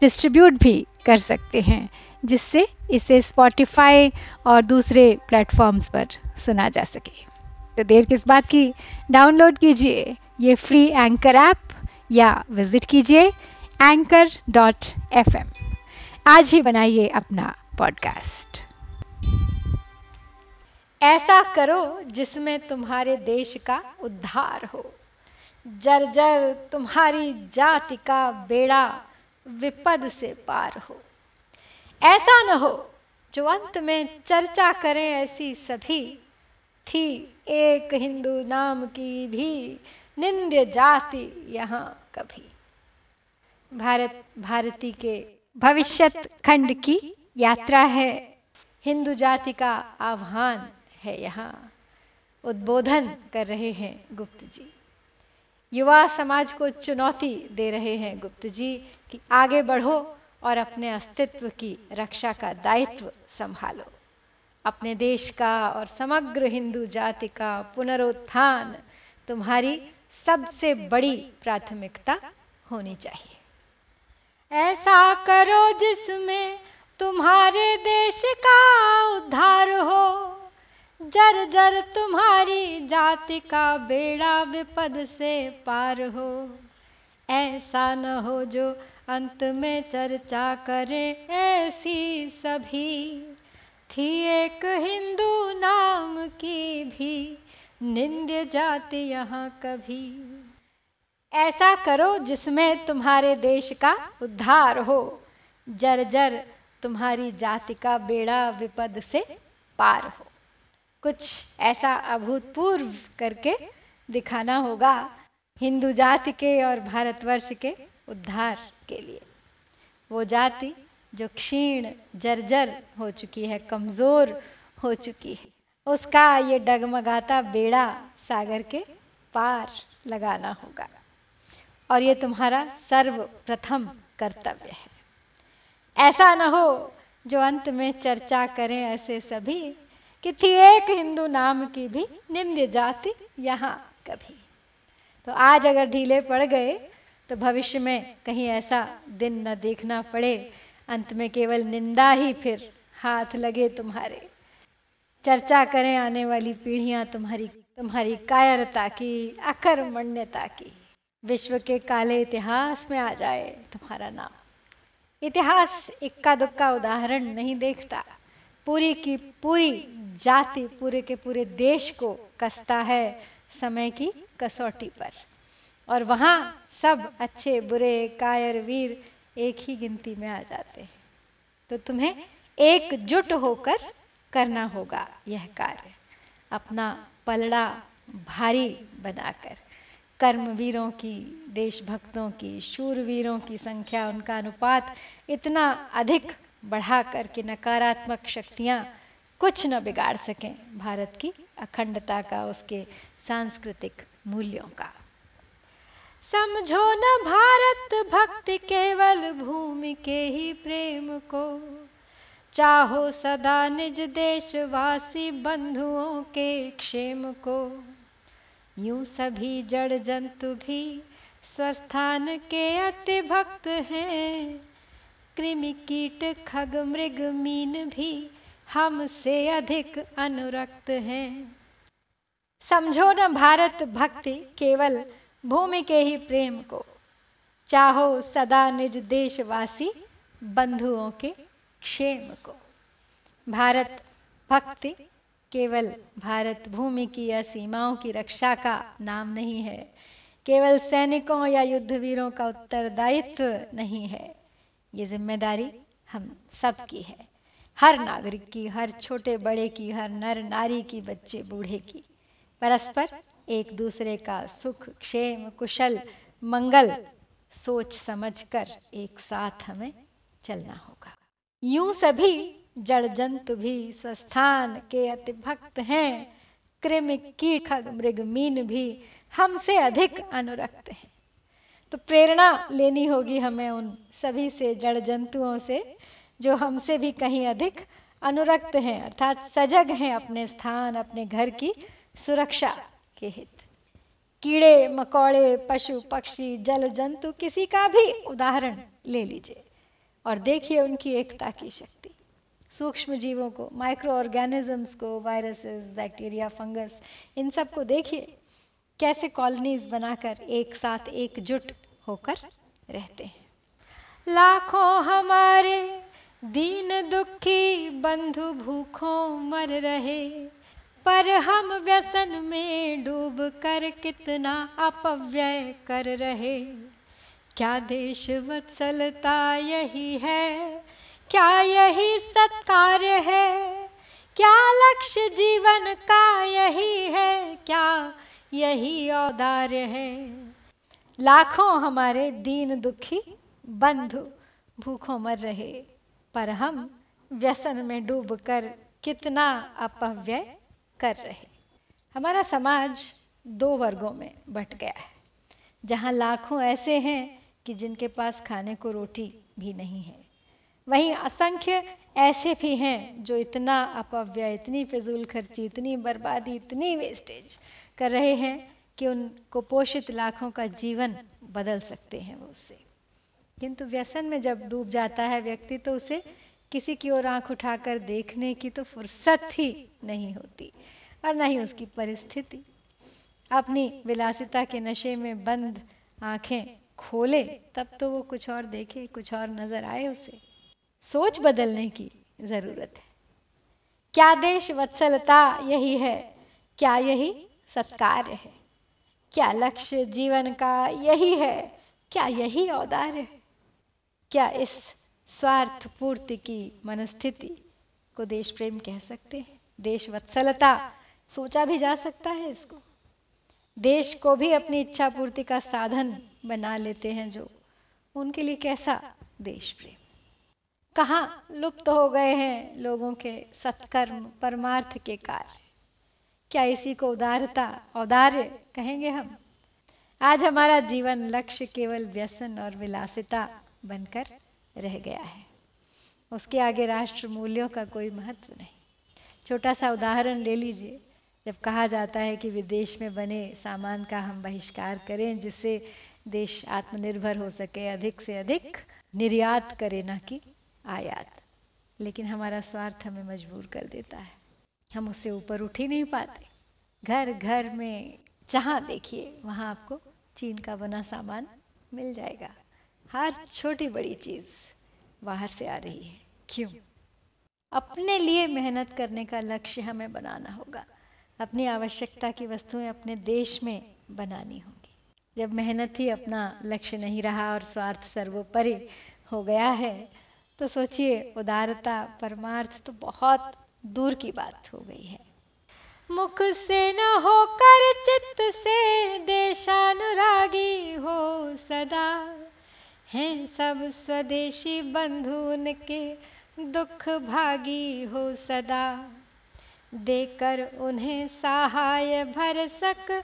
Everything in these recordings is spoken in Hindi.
डिस्ट्रीब्यूट भी कर सकते हैं, जिससे इसे स्पॉटिफाई और दूसरे प्लेटफॉर्म्स पर सुना जा सके। तो देर किस बात की? डाउनलोड कीजिए ये फ्री एंकर ऐप या विज़िट कीजिए एंकर डॉट एफ़ आज ही बनाइए अपना पॉडकास्ट ऐसा करो जिसमें तुम्हारे देश का उद्धार हो। जर्जर तुम्हारी जाति का बेड़ा विपद से पार हो। ऐसा न हो, जो अंत में चर्चा करें ऐसी सभी। थी एक हिंदू नाम की भी, निंद्य जाति यहाँ कभी। भारत, भारती के भविष्यत खंड की यात्रा है। हिंदू जाति का आह्वान है यहाँ। उद्बोधन कर रहे हैं गुप्त जी। युवा समाज को चुनौती दे रहे हैं गुप्त जी कि आगे बढ़ो और अपने अस्तित्व की रक्षा का दायित्व संभालो। अपने देश का और समग्र हिंदू जाति का पुनरुत्थान तुम्हारी सबसे बड़ी प्राथमिकता होनी चाहिए। ऐसा करो जिसमें तुम्हारे देश का उद्धार हो। जर जर तुम्हारी जाति का बेड़ा विपद से पार हो, ऐसा न हो जो अंत में चर्चा करें ऐसी सभी। थी एक हिंदू नाम की भी निंद्य जाति यहाँ कभी। ऐसा करो जिसमें तुम्हारे देश का उद्धार हो, जर जर तुम्हारी जाति का बेड़ा विपद से पार हो। कुछ ऐसा अभूतपूर्व करके दिखाना होगा हिंदू जाति के और भारतवर्ष के उद्धार के लिए। वो जाति जो क्षीण, जर्जर हो चुकी है, कमज़ोर हो चुकी है, उसका ये डगमगाता बेड़ा सागर के पार लगाना होगा। और ये तुम्हारा सर्वप्रथम कर्तव्य है। ऐसा न हो जो अंत में चर्चा करें ऐसे सभी कि थी एक हिंदू नाम की भी निंद्य जाति यहाँ कभी। तो आज अगर ढीले पड़ गए तो भविष्य में कहीं ऐसा दिन न देखना पड़े। अंत में केवल निंदा ही फिर हाथ लगे तुम्हारे। चर्चा करें आने वाली पीढ़ियाँ तुम्हारी तुम्हारी कायरता की, अकर्मण्यता की। विश्व के काले इतिहास में आ जाए तुम्हारा नाम। इतिहास इक्का दुक्का उदाहरण नहीं देखता। पूरी की पूरी जाति, पूरे के पूरे देश को कसता है समय की कसौटी पर। और वहाँ सब अच्छे, बुरे, कायर, वीर एक ही गिनती में आ जाते हैं। तो तुम्हें एकजुट होकर करना होगा यह कार्य। अपना पलड़ा भारी बनाकर, कर्मवीरों की, देशभक्तों की, शूरवीरों की संख्या, उनका अनुपात इतना अधिक बढ़ा करके नकारात्मक शक्तियाँ कुछ न बिगाड़ सकें भारत की अखंडता का, उसके सांस्कृतिक मूल्यों का। समझो न भारत भक्ति केवल भूमि के ही प्रेम को। चाहो सदा निज देशवासी बंधुओं के क्षेम को। यूँ सभी जड़ जंतु भी स्वस्थान के अति भक्त हैं। कृमि कीट खग मृग, मीन भी हमसे अधिक अनुरक्त हैं। समझो न भारत भक्ति केवल भूमि के ही प्रेम को। चाहो सदा निज देशवासी बंधुओं के क्षेम को। भारत भक्ति केवल भारत भूमि की या सीमाओं की रक्षा का नाम नहीं है। केवल सैनिकों या युद्धवीरों का उत्तरदायित्व नहीं है। ये ज़िम्मेदारी हम सब की है। हर नागरिक की, हर छोटे बड़े की, हर नर नारी की, बच्चे बूढ़े की। परस्पर एक दूसरे का सुख, क्षेम, कुशल, मंगल सोच समझकर एक साथ हमें चलना होगा। यूँ सभी जड़ जंतु भी स्वस्थान के अति भक्त हैं। कृमि कीट मृग मीन भी हमसे अधिक अनुरक्त हैं। तो प्रेरणा लेनी होगी हमें उन सभी से, जड़ जंतुओं से, जो हमसे भी कहीं अधिक अनुरक्त हैं, अर्थात सजग हैं अपने स्थान, अपने घर की सुरक्षा के हित। कीड़े, मकोड़े, पशु, पक्षी, जल जंतु, किसी का भी उदाहरण ले लीजिए और देखिए उनकी एकता की शक्ति। सूक्ष्म जीवों को माइक्रो ऑर्गेनिजम्स को वायरसेस बैक्टीरिया फंगस इन सबको देखिए। कैसे कॉलोनीज बनाकर एक साथ एकजुट होकर रहते हैं। लाखों हमारे दीन दुखी बंधु भूखों मर रहे, पर हम व्यसन में डूब कर कितना अपव्यय कर रहे। क्या देश वत्सलता यही है? क्या यही सत्कार्य है? क्या लक्ष्य जीवन का यही है? क्या यही औदार्य है। लाखों हमारे दीन दुखी बंधु भूखों मर रहे, पर हम व्यसन में डूबकर कितना अपव्यय कर रहे। हमारा समाज दो वर्गों में बट गया है, जहाँ लाखों ऐसे हैं कि जिनके पास खाने को रोटी भी नहीं है। वहीं असंख्य ऐसे भी हैं जो इतना अपव्यय, इतनी फिजूल खर्ची इतनी बर्बादी, इतनी वेस्टेज कर रहे हैं कि उनको पोषित लाखों का जीवन बदल सकते हैं वो उससे। किंतु व्यसन में जब डूब जाता है व्यक्ति तो उसे किसी की ओर आँख उठाकर देखने की तो फुर्सत ही नहीं होती और न ही उसकी परिस्थिति। अपनी विलासिता के नशे में बंद आँखें खोले, तब तो वो कुछ और देखे, कुछ और नज़र आए उसे। सोच बदलने की ज़रूरत है। क्या देश वत्सलता यही है? क्या यही सत्कार है। क्या लक्ष्य जीवन का यही है? क्या यही औदार्य है? क्या इस स्वार्थ पूर्ति की मनस्थिति को देश प्रेम कह सकते हैं? देश वत्सलता सोचा भी जा सकता है इसको। देश को भी अपनी इच्छा पूर्ति का साधन बना लेते हैं जो उनके लिए कैसा देश प्रेम कहाँ लुप्त तो हो गए हैं लोगों के सत्कर्म परमार्थ के कार्य? क्या इसी को उदारता, औदार्य कहेंगे हम? आज हमारा जीवन लक्ष्य केवल व्यसन और विलासिता बनकर रह गया है। उसके आगे राष्ट्र मूल्यों का कोई महत्व नहीं। छोटा सा उदाहरण ले लीजिए। जब कहा जाता है कि विदेश में बने सामान का हम बहिष्कार करें, जिससे देश आत्मनिर्भर हो सके, अधिक से अधिक निर्यात करे, ना कि आयात। लेकिन हमारा स्वार्थ हमें मजबूर कर देता है। हम उससे ऊपर उठ ही नहीं पाते। घर घर में जहाँ देखिए, वहाँ आपको चीन का बना सामान मिल जाएगा। हर छोटी बड़ी चीज़ बाहर से आ रही है। क्यों? अपने लिए मेहनत करने का लक्ष्य हमें बनाना होगा। अपनी आवश्यकता की वस्तुएँ अपने देश में बनानी होगी। जब मेहनत ही अपना लक्ष्य नहीं रहा और स्वार्थ सर्वोपरि हो गया है तो सोचिए, उदारता, परमार्थ तो बहुत दूर की बात हो गई है। मुख से न होकर चित्त से देशानुरागी हो सदा। हैं सब स्वदेशी बंधु उनके दुख भागी हो सदा। देकर उन्हें सहाय भर सक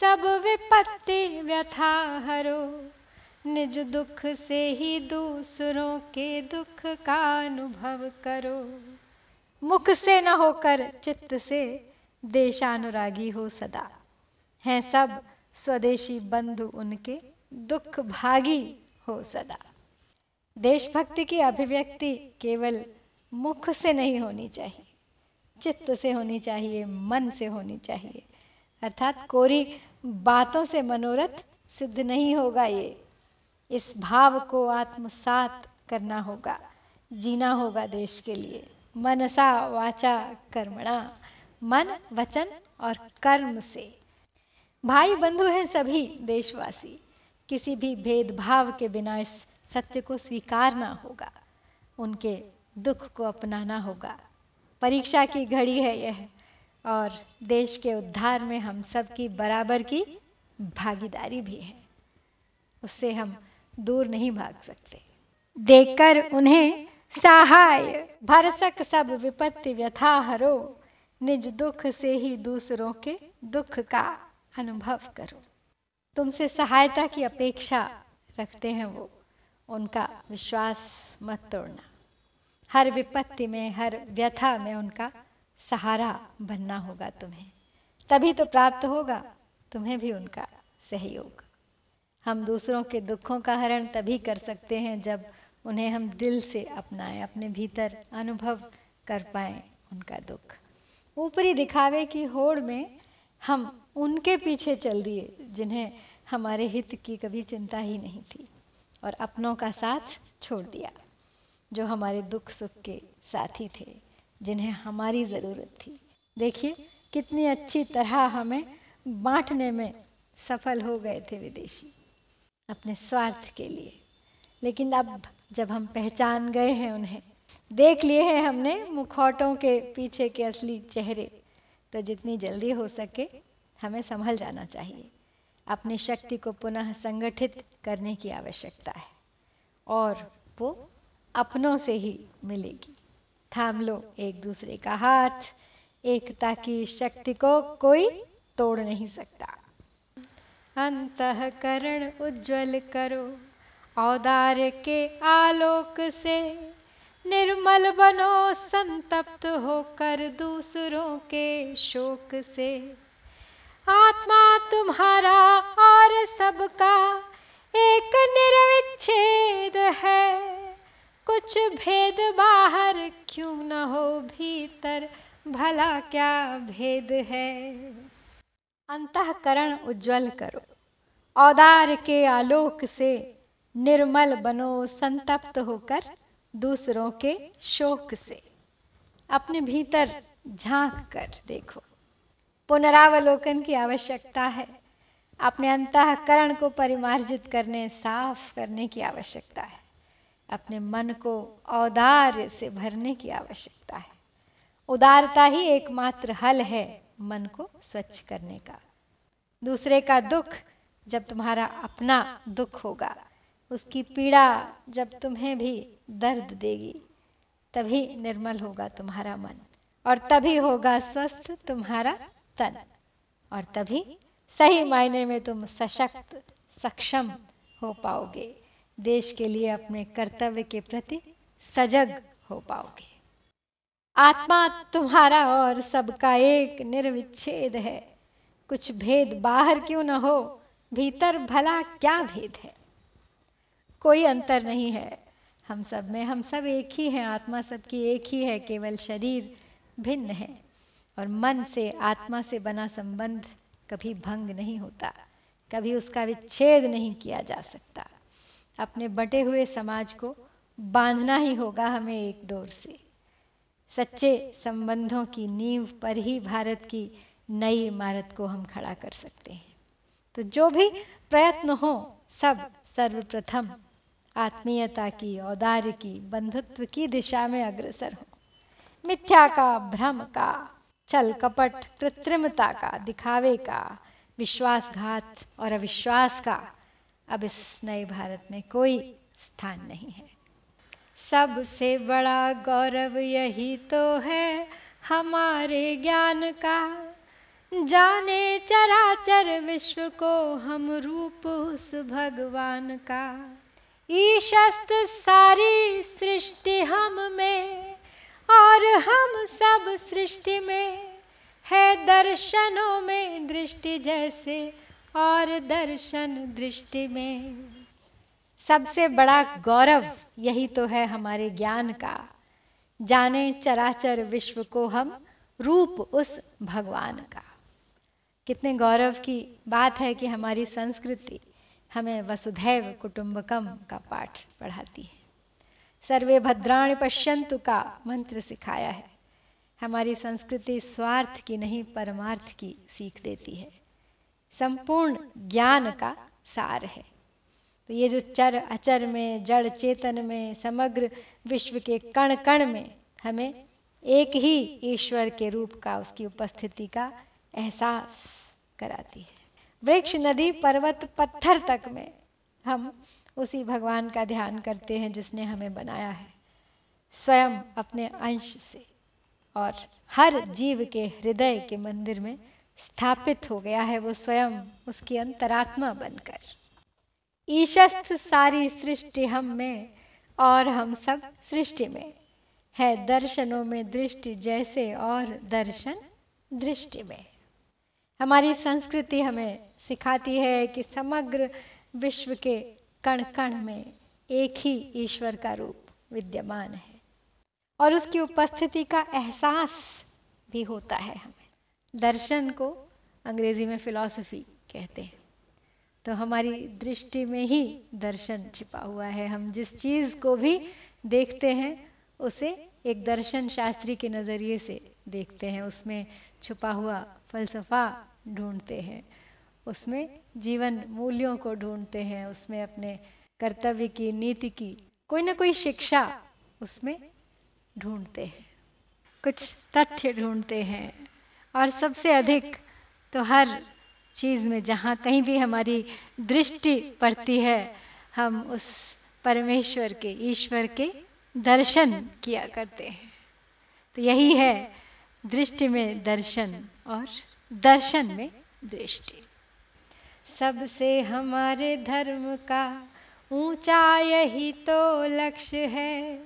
सब विपत्ति व्यथा हरो। निज दुख से ही दूसरों के दुख का अनुभव करो। मुख से न होकर चित्त से देशानुरागी हो सदा। हैं सब स्वदेशी बंधु उनके दुख भागी हो सदा। देशभक्ति की अभिव्यक्ति केवल मुख से नहीं होनी चाहिए, चित्त से होनी चाहिए, मन से होनी चाहिए। अर्थात कोरी बातों से मनोरथ सिद्ध नहीं होगा ये। इस भाव को आत्मसात करना होगा, जीना होगा देश के लिए। मनसा वाचा कर्मणा, मन, वचन और कर्म से। भाई बंधु हैं सभी देशवासी, किसी भी भेदभाव के बिना इस सत्य को स्वीकारना होगा, उनके दुख को अपनाना होगा। परीक्षा की घड़ी है यह, और देश के उद्धार में हम सब की बराबर की भागीदारी भी है। उससे हम दूर नहीं भाग सकते। देखकर उन्हें सहाय, भरसक सब विपत्ति व्यथा हरो निज दुख से ही दूसरों के दुख का अनुभव करो। तुमसे सहायता की अपेक्षा रखते हैं वो, उनका विश्वास मत तोड़ना। हर विपत्ति में, हर व्यथा में उनका सहारा बनना होगा तुम्हें। तभी तो प्राप्त होगा, तुम्हें भी उनका सहयोग। हम दूसरों के दुखों का हरण तभी कर सकते हैं जब उन्हें हम दिल से अपनाएँ, अपने भीतर अनुभव कर पाए उनका दुख। ऊपरी दिखावे की होड़ में हम उनके पीछे चल दिए, जिन्हें हमारे हित की कभी चिंता ही नहीं थी, और अपनों का साथ छोड़ दिया, जो हमारे दुख सुख के साथी थे, जिन्हें हमारी ज़रूरत थी। देखिए, कितनी अच्छी तरह हमें बांटने में सफल हो गए थे विदेशी, अपने स्वार्थ के लिए। लेकिन अब जब हम पहचान गए हैं उन्हें। देख लिए हैं हमने मुखौटों के पीछे के असली चेहरे। तो जितनी जल्दी हो सके हमें संभल जाना चाहिए। अपनी शक्ति को पुनः संगठित करने की आवश्यकता है। और वो अपनों से ही मिलेगी। थाम लो एक दूसरे का हाथ। एकता की शक्ति को कोई तोड़ नहीं सकता। अंतकरण उज्जवल करो। औदार्य के आलोक से निर्मल बनो संतप्त होकर दूसरों के शोक से। आत्मा तुम्हारा और सबका एक निर्विच्छेद है। कुछ भेद बाहर क्यों न हो भीतर, भला क्या भेद है? अंतकरण उज्जवल करो। औदार के आलोक से निर्मल बनो संतप्त होकर दूसरों के शोक से। अपने भीतर झाँक कर देखो। पुनरावलोकन की आवश्यकता है। अपने अंतकरण को परिमार्जित करने, साफ़ करने की आवश्यकता है। अपने मन को औदार्य से भरने की आवश्यकता है। उदारता ही एकमात्र हल है मन को स्वच्छ करने का। दूसरे का दुख जब तुम्हारा अपना दुख होगा। उसकी पीड़ा जब तुम्हें भी दर्द देगी, तभी निर्मल होगा तुम्हारा मन और तभी होगा स्वस्थ तुम्हारा तन और तभी सही मायने में तुम सशक्त, सक्षम हो पाओगे। देश के लिए अपने कर्तव्य के प्रति सजग हो पाओगे। आत्मा तुम्हारा और सबका एक निर्विच्छेद है। कुछ भेद बाहर क्यों न हो, भीतर भला क्या भेद है? कोई अंतर नहीं है। हम सब में, हम सब एक ही हैं, आत्मा सबकी एक ही है, केवल शरीर भिन्न है। और मन से, आत्मा से बना संबंध कभी भंग नहीं होता, कभी उसका विच्छेद नहीं किया जा सकता। अपने बटे हुए समाज को बांधना ही होगा हमें एक डोर से। सच्चे संबंधों की नींव पर ही भारत की नई इमारत को हम खड़ा कर सकते हैं। तो जो भी प्रयत्न हो, सब सर्वप्रथम आत्मीयता की, औदार्य की, बंधुत्व की दिशा में अग्रसर हो। मिथ्या का, भ्रम का छल कपट, कृत्रिमता का, दिखावे का, विश्वासघात और अविश्वास का, अब इस नए भारत में कोई स्थान नहीं है। सबसे बड़ा गौरव यही तो है हमारे ज्ञान का। जाने चराचर विश्व को हम रूप उस भगवान का। ईशस्त सारी सृष्टि हम में और हम सब सृष्टि में है दर्शनों में दृष्टि जैसे और दर्शन दृष्टि में। सबसे बड़ा गौरव यही तो है हमारे ज्ञान का। जाने चराचर विश्व को हम रूप उस भगवान का। कितने गौरव की बात है कि हमारी संस्कृति हमें वसुधैव कुटुंबकम का पाठ पढ़ाती है। सर्वे भद्राणी पश्यंतु का मंत्र सिखाया है। हमारी संस्कृति स्वार्थ की नहीं, परमार्थ की सीख देती है। संपूर्ण ज्ञान का सार है। तो ये जो चर, अचर में, जड़ चेतन में, समग्र विश्व के कण कण में हमें एक ही ईश्वर के रूप का, उसकी उपस्थिति का एहसास कराती है। वृक्ष, नदी, पर्वत, पत्थर तक में हम उसी भगवान का ध्यान करते हैं जिसने हमें बनाया है। स्वयं अपने अंश से और हर जीव के हृदय के मंदिर में स्थापित हो गया है वो स्वयं उसकी अंतरात्मा बनकर। ईशस्थ सारी सृष्टि हम में और हम सब सृष्टि में है। दर्शनों में दृष्टि जैसे और दर्शन दृष्टि में। हमारी संस्कृति हमें सिखाती है कि समग्र विश्व के कण कण में एक ही ईश्वर का रूप विद्यमान है। और उसकी उपस्थिति का एहसास भी होता है हमें। दर्शन को अंग्रेज़ी में फिलॉसफी कहते हैं। तो हमारी दृष्टि में ही दर्शन छिपा हुआ है। हम जिस चीज़ को भी देखते हैं, उसे एक दर्शन शास्त्री के नज़रिए से देखते हैं। उसमें छुपा हुआ फलसफा ढूंढते हैं। उसमें जीवन मूल्यों को ढूंढते हैं, उसमें अपने कर्तव्य की, नीति की, कोई ना कोई शिक्षा उसमें ढूंढते हैं। कुछ तथ्य ढूंढते हैं। और सबसे अधिक तो हर चीज़ में जहाँ कहीं भी हमारी दृष्टि पड़ती है, हम उस परमेश्वर के, ईश्वर के दर्शन किया करते हैं। तो यही है दृष्टि में दर्शन और दर्शन में दृष्टि। सबसे हमारे धर्म का ऊँचा यही तो लक्ष्य है।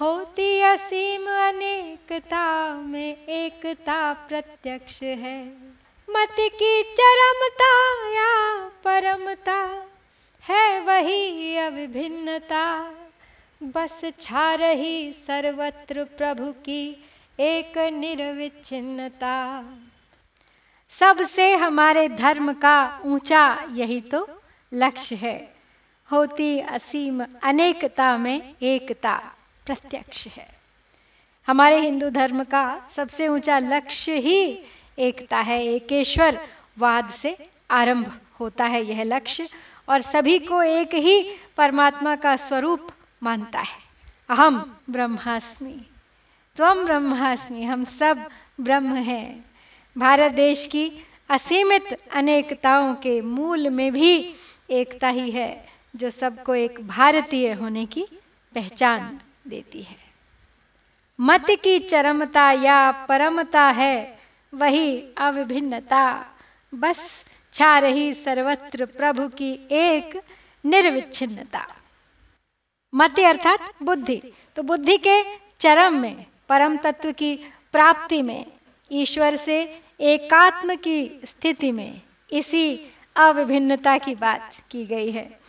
होती असीम अनेकता में एकता प्रत्यक्ष है। मत की चरमता या परमता है वही अविभिन्नता बस छा रही सर्वत्र प्रभु की एक निर्विच्छिन्नता। सबसे हमारे धर्म का ऊँचा यही तो लक्ष्य है। होती असीम अनेकता में एकता प्रत्यक्ष है। हमारे हिंदू धर्म का सबसे ऊँचा लक्ष्य ही एकता है। एकेश्वर वाद से आरंभ होता है यह लक्ष्य और सभी को एक ही परमात्मा का स्वरूप मानता है। अहम ब्रह्मास्मि त्वम ब्रह्मास्मि, हम सब ब्रह्म हैं। भारत देश की असीमित अनेकताओं के मूल में भी एकता ही है, जो सबको एक भारतीय होने की पहचान देती है। मत की चरमता या परमता है, वही अविभिन्नता। बस छा रही सर्वत्र प्रभु की एक निर्विच्छिन्नता। मत अर्थात बुद्धि तो बुद्धि के चरम में, परम तत्व की प्राप्ति में ईश्वर से एकात्म की स्थिति में इसी अविभिन्नता की बात की गई है।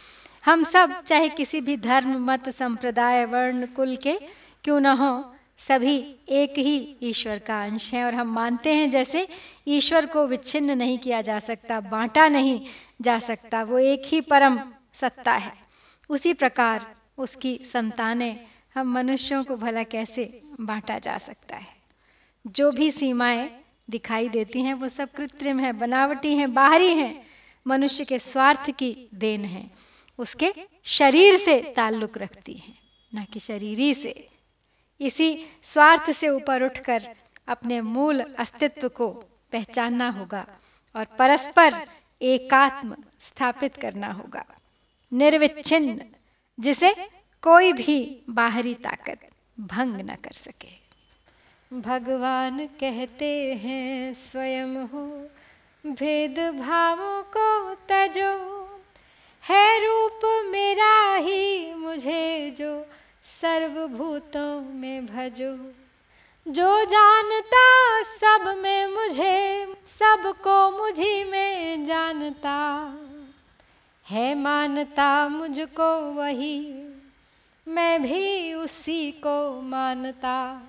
हम सब, चाहे किसी भी धर्म, मत, संप्रदाय, वर्ण, कुल के, क्यों न हो, सभी एक ही ईश्वर का अंश है और हम मानते हैं जैसे ईश्वर को विच्छिन्न नहीं किया जा सकता, बांटा नहीं जा सकता, वो एक ही परम सत्ता है। उसी प्रकार उसकी संतानें हम मनुष्यों को भला कैसे बांटा जा सकता है? जो भी सीमाएँ दिखाई देती हैं, वो सब कृत्रिम है, बनावटी हैं, बाहरी हैं। मनुष्य के स्वार्थ की देन है। उसके शरीर से ताल्लुक रखती हैं, न कि शरीरी से। इसी स्वार्थ से ऊपर उठकर अपने मूल अस्तित्व को पहचानना होगा और परस्पर एकात्म स्थापित करना होगा। निर्विच्छिन्न, जिसे कोई भी बाहरी ताकत भंग न कर सके। भगवान कहते हैं स्वयं हो भेद भावों को तजो। है रूप मेरा ही मुझे जो, सर्वभूतों में भजो। जो जानता सब में मुझे, सबको मुझी में जानता। है मानता मुझको वही, मैं भी उसी को मानता।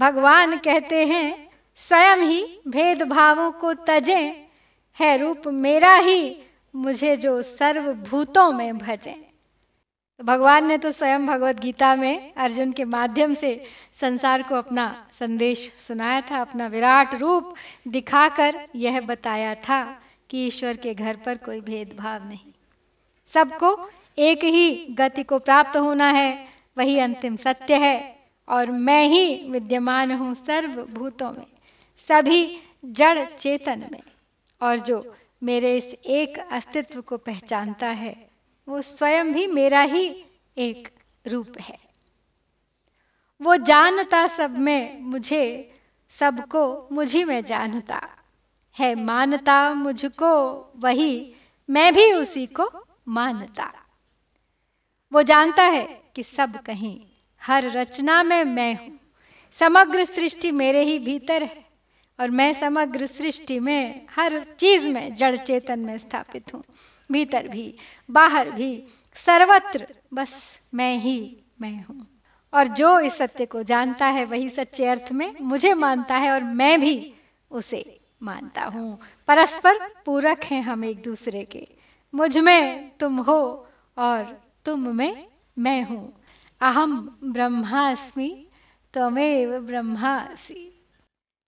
भगवान कहते हैं, स्वयं ही भेदभावों को तजें, है रूप मेरा ही, मुझे जो सर्वभूतों में भजें। तो भगवान ने तो स्वयं भगवत गीता में अर्जुन के माध्यम से संसार को अपना संदेश सुनाया था, अपना विराट रूप दिखाकर यह बताया था कि ईश्वर के घर पर कोई भेदभाव नहीं। सबको एक ही गति को प्राप्त होना है, वही अंतिम सत्य है। और मैं ही विद्यमान हूँ सर्वभूतों में, सभी जड़ चेतन में। और जो मेरे इस एक अस्तित्व को पहचानता है, वो स्वयं भी मेरा ही एक रूप है। वो जानता सब में मुझे, सबको मुझी में जानता। है मानता मुझको, वही मैं भी उसी को मानता। वो जानता है कि सब कहीं हर रचना में मैं हूँ। समग्र सृष्टि मेरे ही भीतर है और मैं समग्र सृष्टि में हर चीज़ में जड़ चेतन में स्थापित हूँ। भीतर भी, बाहर भी, सर्वत्र बस मैं ही, मैं हूँ। और जो इस सत्य को जानता है, वही सच्चे अर्थ में मुझे मानता है और मैं भी उसे मानता हूँ। परस्पर पूरक हैं हम एक दूसरे के। मुझमें तुम हो और तुम में मैं हूँ। अहम ब्रह्मास्मि, त्वमेव ब्रह्मासि।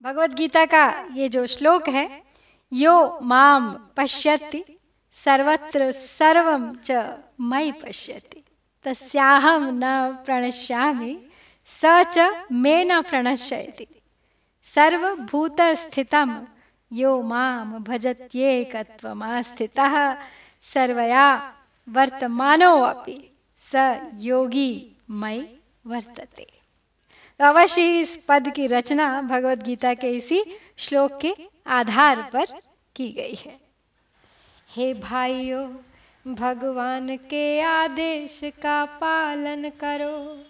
भगवत गीता का ये जो श्लोक है, यो माम पश्यति, सर्वत्र सर्वम च मई पश्यति। तस्याहम न प्रणश्यामि, स च मे न प्रणश्यति। सर्वभूत स्थितम यो माम भजत्येकत्वमास्थितः, सर्वया वर्तमानो अपि स योगी। मई वर्तते। तो अवश्य इस पद की रचना भगवत गीता के इसी श्लोक के आधार पर की गई है। हे भाइयों, भगवान के आदेश का पालन करो।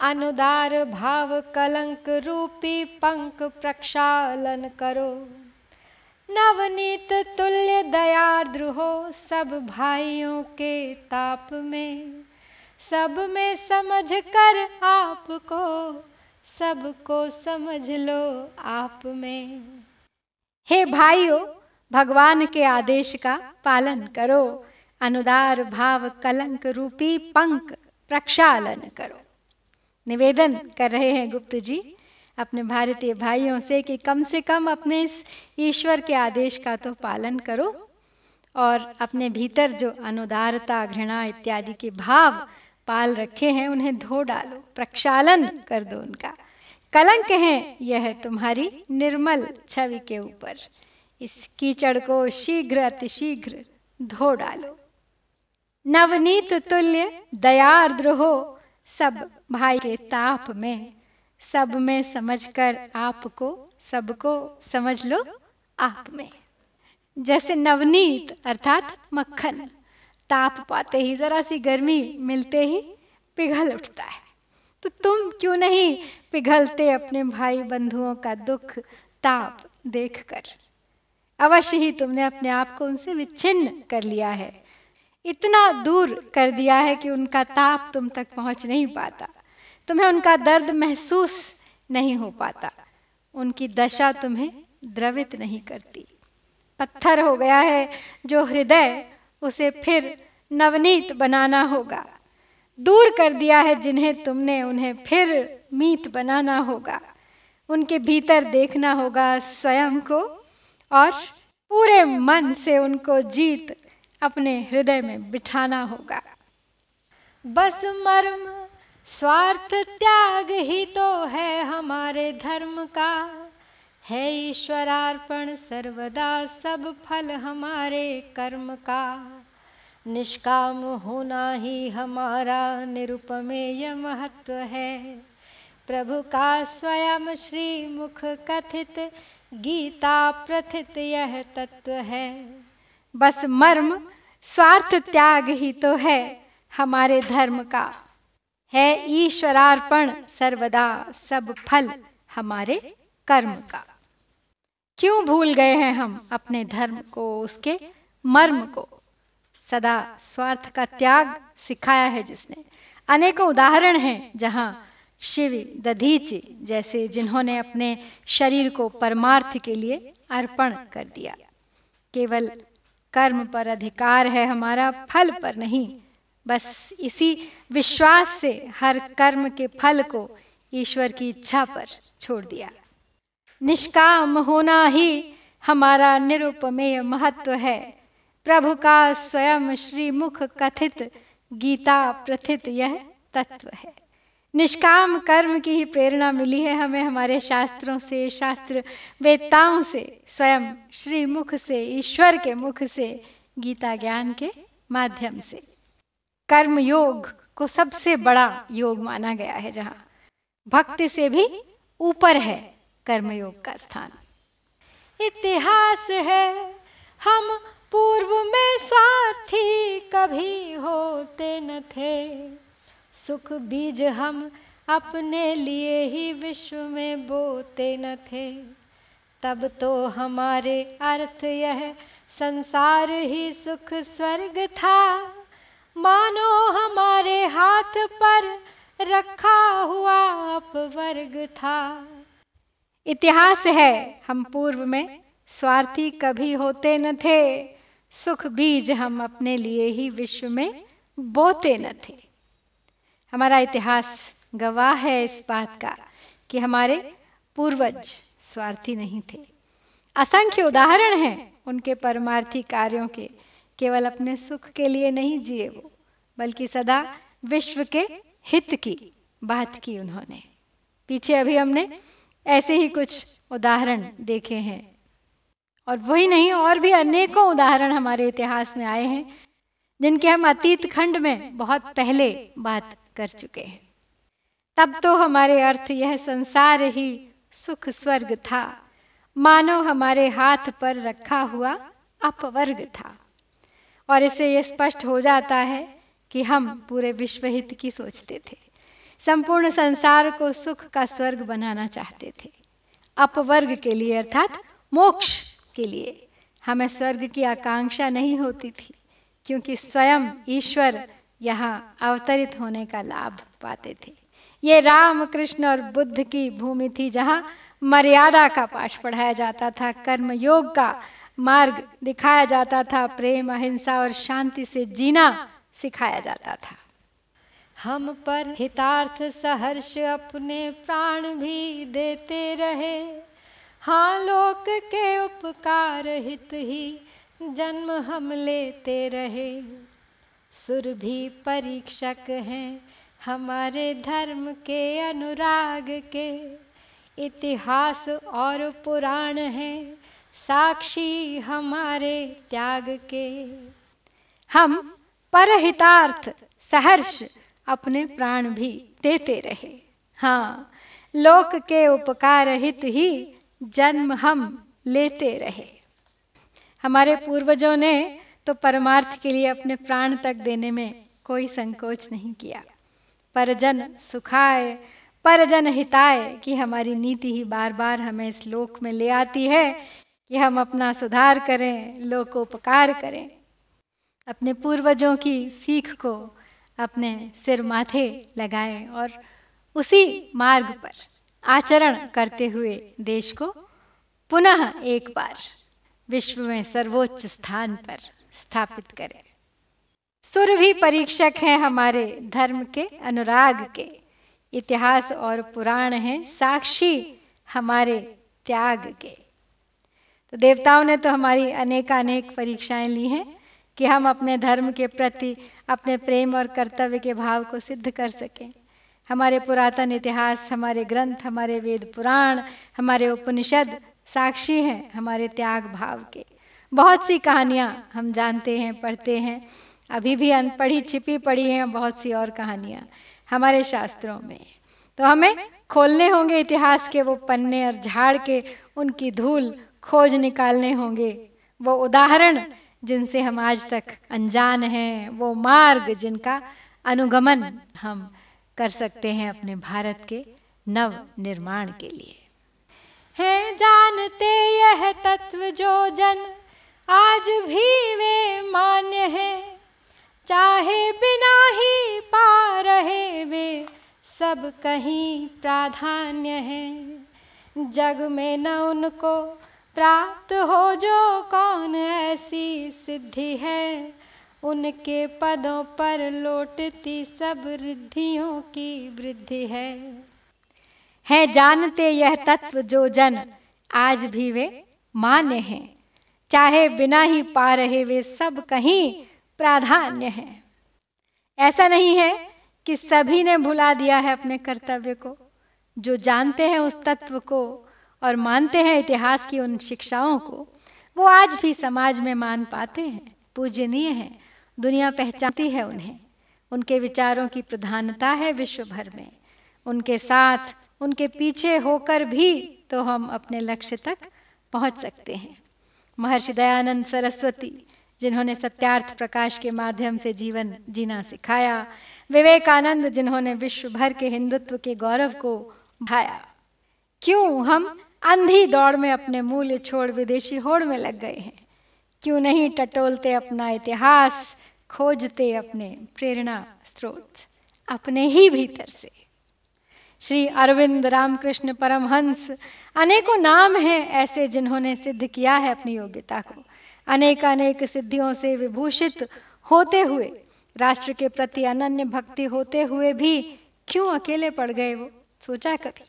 अनुदार भाव कलंक रूपी पंख प्रक्षालन करो। नवनीत तुल्य दयाद्र हो सब भाइयों के ताप में। सब में समझ कर आपको, सबको समझ लो आप में। हे भाइयों, भगवान के आदेश का पालन करो, अनुदार भाव कलंक रूपी पंख प्रक्षालन करो। निवेदन कर रहे हैं गुप्त जी, अपने भारतीय भाइयों से कि कम से कम अपने इस ईश्वर के आदेश का तो पालन करो, और अपने भीतर जो अनुदारता, घृणा इत्यादि के भाव पाल रखे हैं, उन्हें धो डालो, प्रक्षालन कर दो उनका। कलंक है, यह तुम्हारी निर्मल छवि के ऊपर। इस कीचड़ को शीघ्र, अतिशीघ्र धो डालो। नवनीत तुल्य दयार्द्र हो सब भाई के ताप में, सब में समझकर आपको, सबको समझ लो आप में। जैसे नवनीत, अर्थात मक्खन। ताप पाते ही, जरा सी गर्मी मिलते ही पिघल उठता है। तो तुम क्यों नहीं पिघलते अपने भाई बंधुओं का दुख, ताप देखकर? अवश्य ही तुमने अपने आप को उनसे विच्छिन्न कर लिया है। इतना दूर कर दिया है कि उनका ताप तुम तक पहुँच नहीं पाता। तुम्हें उनका दर्द महसूस नहीं हो पाता। उनकी दशा तुम्हें द्रवित नहीं करती। पत्थर हो गया है जो हृदय उसे फिर नवनीत बनाना होगा। दूर कर दिया है जिन्हें तुमने, उन्हें फिर मीत बनाना होगा। उनके भीतर देखना होगा स्वयं को और पूरे मन से उनको जीत अपने हृदय में बिठाना होगा। बस मर्म, स्वार्थ त्याग ही तो है हमारे धर्म का। है ईश्वरार्पण सर्वदा, सब फल हमारे कर्म का। निष्काम होना ही हमारा, निरुपमेय महत्व है। प्रभु का स्वयं श्री मुख कथित, गीता प्रथित यह तत्व है। बस मर्म, स्वार्थ त्याग ही तो है हमारे धर्म का। है ईश्वरार्पण सर्वदा, सब फल हमारे कर्म का। क्यों भूल गए हैं हम अपने धर्म को, उसके मर्म को? सदा स्वार्थ का त्याग सिखाया है जिसने। अनेकों उदाहरण हैं जहाँ शिव दधीच जैसे जिन्होंने अपने शरीर को परमार्थ के लिए अर्पण कर दिया। केवल कर्म पर अधिकार है हमारा, फल पर नहीं, बस इसी विश्वास से हर कर्म के फल को ईश्वर की इच्छा पर छोड़ दिया। निष्काम होना ही हमारा निरुपमेय महत्व है। प्रभु का स्वयं श्रीमुख कथित गीता प्रथित यह तत्व है। निष्काम कर्म की ही प्रेरणा मिली है हमें हमारे शास्त्रों से, शास्त्र वेदताओं से, स्वयं श्रीमुख से, ईश्वर के मुख से, गीता ज्ञान के माध्यम से। कर्म योग को सबसे बड़ा योग माना गया है जहाँ भक्ति से भी ऊपर है। कर्मयोग का स्थान। इतिहास है, हम पूर्व में स्वार्थी कभी होते न थे। सुख बीज हम अपने लिए ही विश्व में बोते न थे। तब तो हमारे अर्थ यह संसार ही सुख स्वर्ग था। मानो हमारे हाथ पर रखा हुआ अपवर्ग था। इतिहास है, हम पूर्व में स्वार्थी कभी होते न थे, सुख बीज हम अपने लिए ही विश्व में बोते न थे। हमारा इतिहास गवाह है इस बात का कि हमारे पूर्वज स्वार्थी नहीं थे। असंख्य उदाहरण हैं उनके परमार्थी कार्यों के, केवल अपने सुख के लिए नहीं जिए वो, बल्कि सदा विश्व के हित की बात की उन्होंने। पीछे अभी हमने ऐसे ही कुछ उदाहरण देखे हैं। और वही नहीं, और भी अनेकों उदाहरण हमारे इतिहास में आए हैं, जिनके हम अतीत खंड में बहुत पहले बात कर चुके हैं। तब तो हमारे अर्थ यह संसार ही सुख स्वर्ग था। मानो हमारे हाथ पर रखा हुआ अपवर्ग था। और इससे यह स्पष्ट हो जाता है कि हम पूरे विश्व हित की सोचते थे। संपूर्ण संसार को सुख का स्वर्ग बनाना चाहते थे। अपवर्ग के लिए अर्थात मोक्ष के लिए हमें स्वर्ग की आकांक्षा नहीं होती थी, क्योंकि स्वयं ईश्वर यहाँ अवतरित होने का लाभ पाते थे। ये राम कृष्ण और बुद्ध की भूमि थी जहाँ मर्यादा का पाठ पढ़ाया जाता था कर्म योग का मार्ग दिखाया जाता था, प्रेम, अहिंसा और शांति से जीना सिखाया जाता था। हम पर हितार्थ सहर्ष अपने प्राण भी देते रहे। हाँ लोक के उपकार हित ही जन्म हम लेते रहे। सुर भी परीक्षक हैं हमारे धर्म के अनुराग के। इतिहास और पुराण हैं साक्षी हमारे त्याग के। हम परहितार्थ सहर्ष अपने प्राण भी देते रहे। हाँ लोक के उपकार हित ही जन्म हम लेते रहे। हमारे पूर्वजों ने तो परमार्थ के लिए अपने प्राण तक देने में कोई संकोच नहीं किया। परजन सुखाए, परजन हिताए कि हमारी नीति ही बार बार हमें इस लोक में ले आती है कि हम अपना सुधार करें, लोकोपकार करें। अपने पूर्वजों की सीख को अपने सिर माथे लगाएँ और उसी मार्ग पर आचरण करते हुए देश को पुनः एक बार विश्व में सर्वोच्च स्थान पर स्थापित करें। सुर भी परीक्षक हैं हमारे धर्म के, अनुराग के। इतिहास और पुराण हैं साक्षी हमारे त्याग के। तो देवताओं ने तो हमारी अनेकानेक परीक्षाएँ ली हैं। कि हम अपने धर्म के प्रति, अपने प्रेम और कर्तव्य के भाव को सिद्ध कर सकें। हमारे पुरातन इतिहास, हमारे ग्रंथ, हमारे वेद पुराण, हमारे उपनिषद साक्षी हैं हमारे त्याग भाव के। बहुत सी कहानियाँ हम जानते हैं, पढ़ते हैं। अभी भी अनपढ़ी छिपी पड़ी हैं बहुत सी और कहानियाँ हमारे शास्त्रों में। तो हमें खोलने होंगे इतिहास के वो पन्ने और झाड़ के, उनकी धूल खोज निकालने होंगे। वो उदाहरण जिनसे हम आज तक अनजान हैं, वो मार्ग जिनका अनुगमन हम कर सकते हैं अपने भारत के नव निर्माण के लिए। हैं, जानते यह तत्व जो जन आज भी वे मान्य हैं। चाहे बिना ही पा रहे वे सब कहीं प्राधान्य है। जग में न उनको प्राप्त हो जो कौन ऐसी सिद्धि है? उनके पदों पर लौटती सब रिद्धियों की वृद्धि है। है, जानते यह तत्व जो जन आज भी वे मान्य हैं। चाहे बिना ही पा रहे वे सब कहीं प्राधान्य हैं। ऐसा नहीं है कि सभी ने भुला दिया है अपने कर्तव्य को। जो जानते हैं उस तत्व को और मानते हैं इतिहास की उन शिक्षाओं को, वो आज भी समाज में मान पाते हैं, पूजनीय हैं, दुनिया पहचानती है उन्हें। उनके विचारों की प्रधानता है विश्व भर में। उनके साथ, उनके पीछे होकर भी तो हम अपने लक्ष्य तक पहुँच सकते हैं। महर्षि दयानंद सरस्वती, जिन्होंने सत्यार्थ प्रकाश के माध्यम से जीवन जीना सिखाया, विवेकानंद जिन्होंने विश्व भर के हिंदुत्व के गौरव को भाया। क्यों हम अंधी दौड़ में अपने मूल्य छोड़ विदेशी होड़ में लग गए हैं। क्यों नहीं टटोलते अपना इतिहास, खोजते अपने प्रेरणा स्रोत, अपने ही भीतर से? श्री अरविंद रामकृष्ण परमहंस, अनेकों नाम हैं ऐसे जिन्होंने सिद्ध किया है अपनी योग्यता को। अनेक अनेक सिद्धियों से विभूषित होते हुए, राष्ट्र के प्रति अनन्य भक्ति होते हुए भी क्यों अकेले पड़ गए वो? सोचा कभी?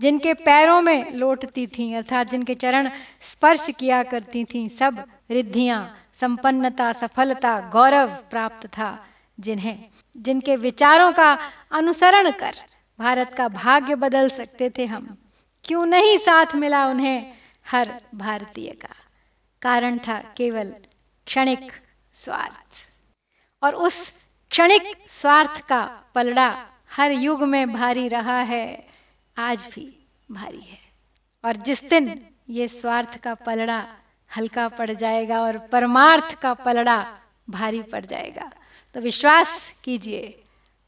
जिनके पैरों में लौटती थीं, अर्थात जिनके चरण स्पर्श किया करती थीं, सब रिद्धियाँ, संपन्नता, सफलता, गौरव प्राप्त था जिन्हें, जिनके विचारों का अनुसरण कर भारत का भाग्य बदल सकते थे हम। क्यों नहीं साथ मिला उन्हें हर भारतीय का? कारण था केवल क्षणिक स्वार्थ। और उस क्षणिक स्वार्थ का पलड़ा हर युग में भारी रहा है। आज भी भारी है। और जिस दिन ये स्वार्थ का पलड़ा हल्का पड़ जाएगा और परमार्थ का पलड़ा भारी पड़ जाएगा। तो विश्वास कीजिए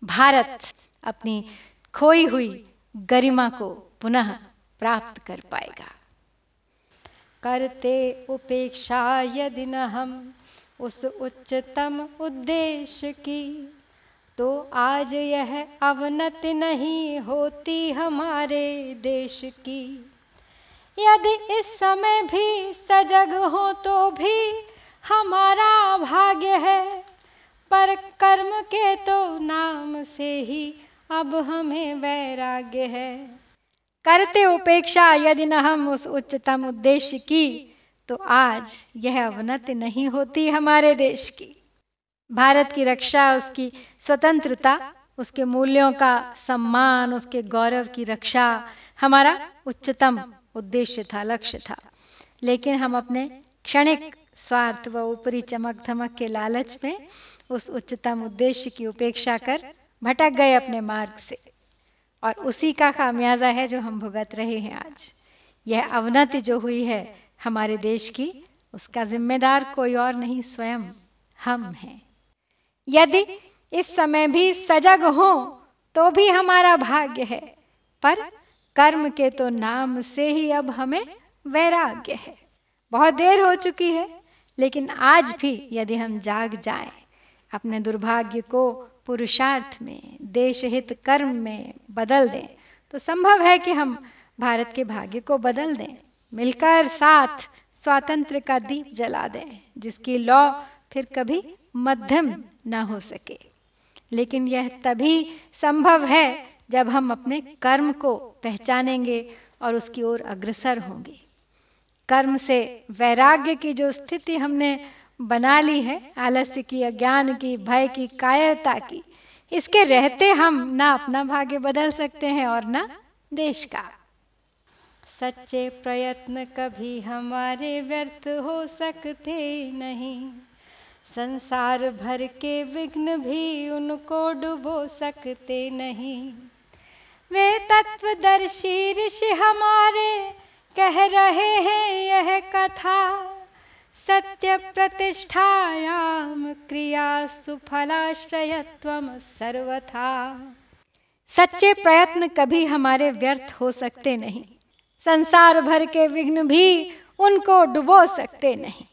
भारत अपनी खोई हुई गरिमा को पुनः प्राप्त कर पाएगा। करते उपेक्षा यदि न हम उस उच्चतम उद्देश्य की तो आज यह अवनति नहीं होती हमारे देश की। यदि इस समय भी सजग हो तो भी हमारा भाग्य है, पर कर्म के तो नाम से ही अब हमें वैराग्य है। करते उपेक्षा यदि न हम उस उच्चतम उद्देश्य की तो आज यह अवनति नहीं होती हमारे देश की। भारत की रक्षा, उसकी स्वतंत्रता, उसके मूल्यों का सम्मान, उसके गौरव की रक्षा हमारा उच्चतम उद्देश्य था, लक्ष्य था। लेकिन हम अपने क्षणिक स्वार्थ व ऊपरी चमक धमक के लालच में उस उच्चतम उद्देश्य की उपेक्षा कर भटक गए अपने मार्ग से। और उसी का खामियाजा है जो हम भुगत रहे हैं आज। यह अवनति जो हुई है हमारे देश की, उसका जिम्मेदार कोई और नहीं, स्वयं हम हैं। यदि इस समय भी सजग हो तो भी हमारा भाग्य है। पर कर्म के तो नाम से ही अब हमें वैराग्य है। बहुत देर हो चुकी है, लेकिन आज भी यदि हम जाग जाएँ, अपने दुर्भाग्य को पुरुषार्थ में देश हित कर्म में बदल दें तो संभव है कि हम भारत के भाग्य को बदल दें, मिलकर साथ स्वातंत्र का दीप जला दें, जिसकी लौ फिर कभी मध्यम ना हो सके। लेकिन यह तभी संभव है जब हम अपने कर्म को पहचानेंगे और उसकी ओर अग्रसर होंगे। कर्म से वैराग्य की जो स्थिति हमने बना ली है, आलस्य की, अज्ञान की, भय की, कायरता की, इसके रहते हम ना अपना भाग्य बदल सकते हैं और ना देश का। सच्चे प्रयत्न कभी हमारे व्यर्थ हो सकते नहीं। संसार भर के विघ्न भी उनको डुबो सकते नहीं। वे तत्वदर्शी ऋषि हमारे कह रहे हैं यह कथा, सत्य प्रतिष्ठायाम क्रिया सुफलाश्रयत्व सर्वथा। सच्चे प्रयत्न कभी हमारे व्यर्थ हो सकते नहीं। संसार भर के विघ्न भी उनको डुबो सकते नहीं।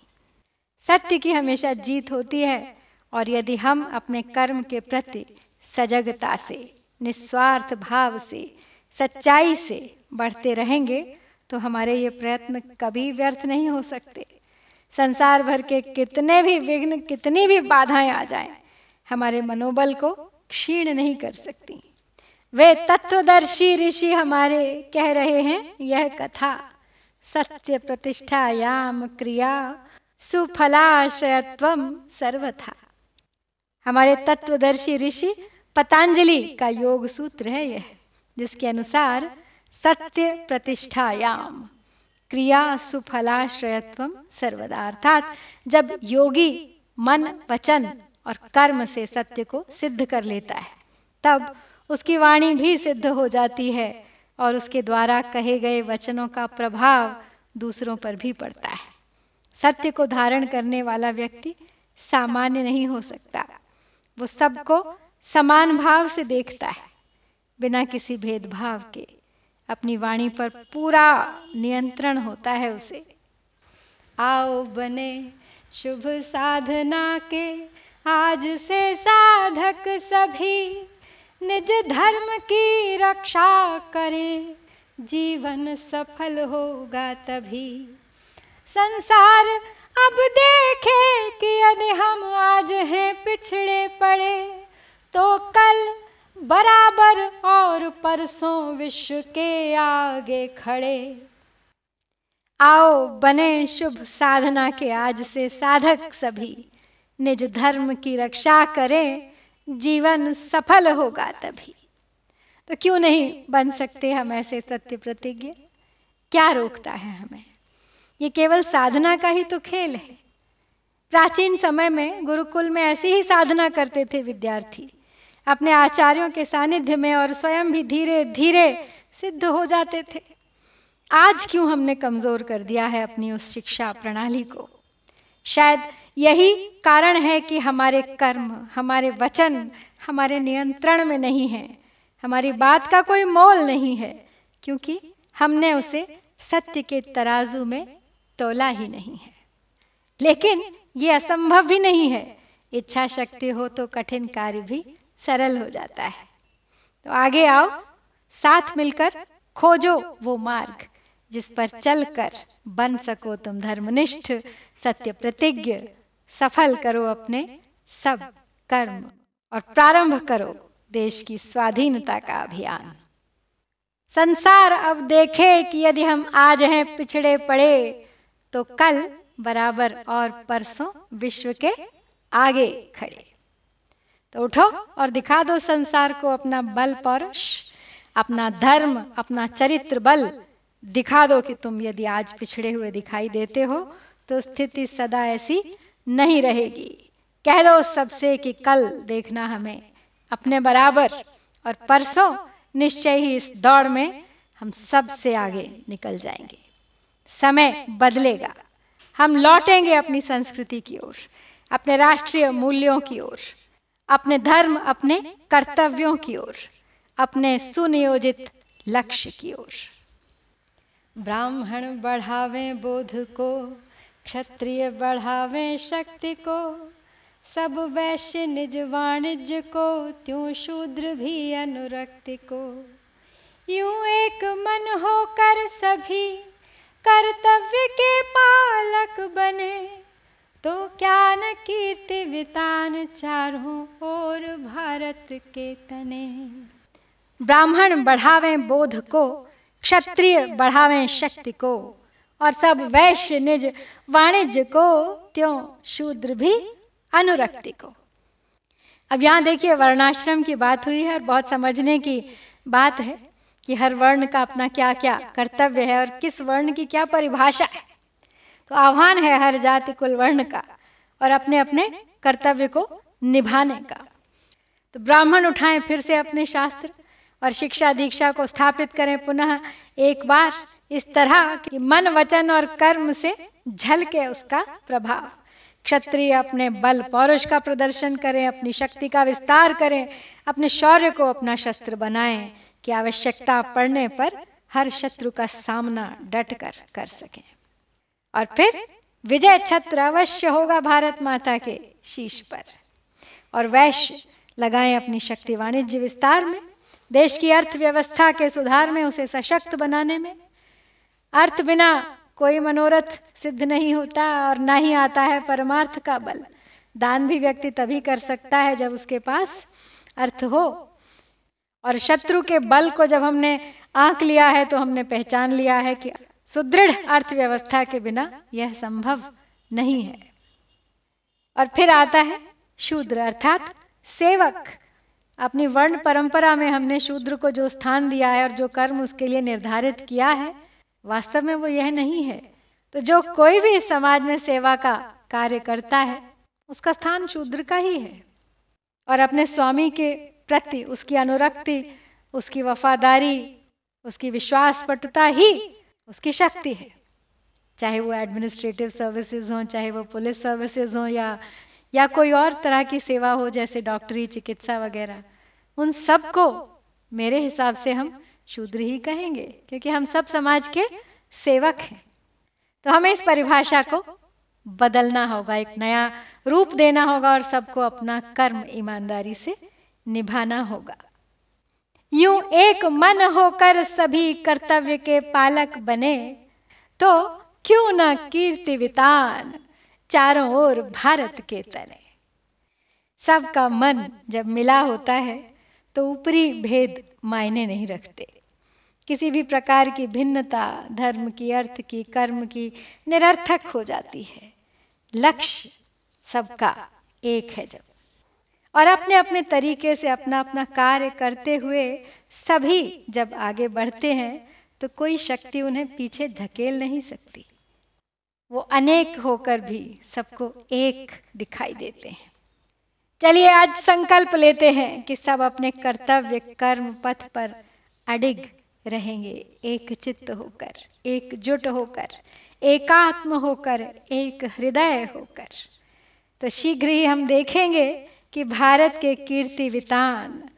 सत्य की हमेशा जीत होती है और यदि हम अपने कर्म के प्रति सजगता से, निस्वार्थ भाव से, सच्चाई से बढ़ते रहेंगे तो हमारे ये प्रयत्न कभी व्यर्थ नहीं हो सकते। संसार भर के कितने भी विघ्न, कितनी भी बाधाएँ आ जाएँ, हमारे मनोबल को क्षीण नहीं कर सकती। वे तत्वदर्शी ऋषि हमारे कह रहे हैं, यह कथा, सत्य प्रतिष्ठा याम क्रिया सुफलाशयत्व सर्वथा। हमारे तत्वदर्शी ऋषि पतंजलि का योग सूत्र है यह, जिसके अनुसार सत्य प्रतिष्ठायाम, क्रिया सुफलाश्रयत्व सर्वदा। अर्थात जब योगी मन, वचन और कर्म से सत्य को सिद्ध कर लेता है, तब उसकी वाणी भी सिद्ध हो जाती है और उसके द्वारा कहे गए वचनों का प्रभाव दूसरों पर भी पड़ता है। सत्य को धारण करने वाला व्यक्ति सामान्य नहीं हो सकता। वो सबको समान भाव से देखता है, बिना किसी भेदभाव के। अपनी वाणी पर पूरा नियंत्रण होता है उसे। आओ बने शुभ साधना के, आज से साधक सभी, निज धर्म की रक्षा करें। जीवन सफल होगा तभी। संसार। अब देखे कि यदि हम आज हैं पिछड़े पड़े तो कल बराबर और परसों विश्व के आगे खड़े। आओ बने शुभ साधना के आज से साधक सभी। निज धर्म की रक्षा करें, जीवन सफल होगा तभी। तो क्यों नहीं बन सकते हम ऐसे सत्य प्रतिज्ञ? क्या रोकता है हमें? ये केवल साधना का ही तो खेल है। प्राचीन समय में गुरुकुल में ऐसी ही साधना करते थे विद्यार्थी। अपने आचार्यों के सानिध्य में और स्वयं भी धीरे धीरे सिद्ध हो जाते थे। आज क्यों हमने कमज़ोर कर दिया है अपनी उस शिक्षा प्रणाली को? शायद यही कारण है कि हमारे कर्म, हमारे वचन, हमारे नियंत्रण में नहीं है। हमारी बात का कोई मोल नहीं है, क्योंकि हमने उसे सत्य के तराजू में तोला ही नहीं है। लेकिन ये असंभव भी नहीं है। इच्छा शक्ति हो तो कठिन कार्य भी सरल हो जाता है। तो आगे आओ। साथ मिलकर खोजो वो मार्ग जिस पर चलकर बन सको तुम धर्मनिष्ठ, सत्य प्रतिज्ञ, सफल करो अपने सब कर्म और प्रारंभ करो देश की स्वाधीनता का अभियान। संसार अब देखे कि यदि हम आज हैं पिछड़े पड़े तो कल बराबर और परसों विश्व के आगे खड़े। तो उठो और दिखा दो संसार को अपना बल पौरुष, अपना धर्म, अपना चरित्र बल। दिखा दो कि तुम यदि आज पिछड़े हुए दिखाई देते हो तो स्थिति सदा ऐसी नहीं रहेगी। कह दो सबसे कि कल देखना हमें, अपने बराबर और परसों निश्चय ही इस दौड़ में हम सबसे आगे निकल जाएँगे। समय बदलेगा। हम लौटेंगे अपनी संस्कृति की ओर, अपने राष्ट्रीय मूल्यों की ओर, अपने धर्म, अपने कर्तव्यों की ओर, अपने सुनियोजित लक्ष्य की ओर। ब्राह्मण बढ़ावे बोध को, क्षत्रिय बढ़ावे शक्ति को, सब वैश्य निज वाणिज्य को, त्यों शूद्र भी अनुरक्ति को। यूँ एक मन होकर सभी कर्तव्य के पालक बने। तो क्या न कीर्ति वितान चारों ओर भारत के तने। ब्राह्मण बढ़ावे बोध को, क्षत्रिय बढ़ावे शक्ति को, और सब वैश्य निज वाणिज्य को, त्यों शूद्र भी अनुरक्ति को। अब यहाँ देखिए वर्णाश्रम की बात हुई है और बहुत समझने की बात है। कि हर वर्ण का अपना क्या क्या कर्तव्य है और किस वर्ण की क्या परिभाषा है। तो आह्वान है हर जाति कुल वर्ण का और अपने अपने कर्तव्य को निभाने का। तो ब्राह्मण उठाएँ फिर से अपने शास्त्र और शिक्षा दीक्षा को स्थापित करें पुनः एक बार इस तरह कि मन, वचन और कर्म से झलके उसका प्रभाव। क्षत्रिय अपने बल, पौरुष का प्रदर्शन करें, अपनी शक्ति का विस्तार करें, अपने शौर्य को अपना शस्त्र बनाएँ कि आवश्यकता पड़ने पर हर शत्रु का सामना डट कर कर सकें। और फिर विजय छत्र अवश्य होगा भारत माता के शीश पर। और वैश्य लगाएँ अपनी शक्ति वाणिज्य विस्तार में, देश की अर्थव्यवस्था के सुधार में, उसे सशक्त बनाने में। अर्थ बिना कोई मनोरथ सिद्ध नहीं होता और ना ही आता है परमार्थ का बल। दान भी व्यक्ति तभी कर सकता है जब उसके पास अर्थ हो। और शत्रु के बल को जब हमने आंक लिया है तो हमने पहचान लिया है कि सुदृढ़ अर्थव्यवस्था के बिना यह संभव नहीं है। और फिर आता है शूद्र, अर्थात सेवक। अपनी वर्ण परंपरा में हमने शूद्र को जो स्थान दिया है और जो कर्म उसके लिए निर्धारित किया है, वास्तव में वो यह नहीं है। तो जो कोई भी इस समाज में सेवा का कार्य करता है, उसका स्थान शूद्र का ही है। और अपने स्वामी के प्रति, उसकी अनुरक्ति, उसकी वफादारी, उसकी विश्वास पटुता ही उसकी शक्ति है। चाहे वो एडमिनिस्ट्रेटिव सर्विसेज़ हों, चाहे वो पुलिस सर्विसेज़ हों या या कोई और तरह की सेवा हो, जैसे डॉक्टरी चिकित्सा वगैरह, उन सबको मेरे हिसाब से हम शूद्र ही कहेंगे, क्योंकि हम सब समाज के सेवक हैं। तो हमें इस परिभाषा को बदलना होगा, एक नया रूप देना होगा और सबको अपना कर्म, ईमानदारी से निभाना होगा। यूँ एक मन होकर सभी कर्तव्य के पालक बने तो क्यों ना कीर्ति वितान चारों ओर भारत के तने। सबका मन जब मिला होता है तो ऊपरी भेद मायने नहीं रखते। किसी भी प्रकार की भिन्नता धर्म की, अर्थ की, कर्म की निरर्थक हो जाती है। लक्ष्य सबका एक है जब। और अपने अपने तरीके से अपना अपना कार्य करते हुए सभी जब आगे बढ़ते हैं तो कोई शक्ति उन्हें पीछे धकेल नहीं सकती। वो अनेक होकर भी सबको एक दिखाई देते हैं। चलिए आज संकल्प लेते हैं कि सब अपने कर्तव्य कर्म पथ पर अडिग रहेंगे। एक चित्त होकर एकजुट होकर, एकात्म होकर, एक हृदय होकर। तो शीघ्र ही हम देखेंगे कि भारत के कीर्ति वितान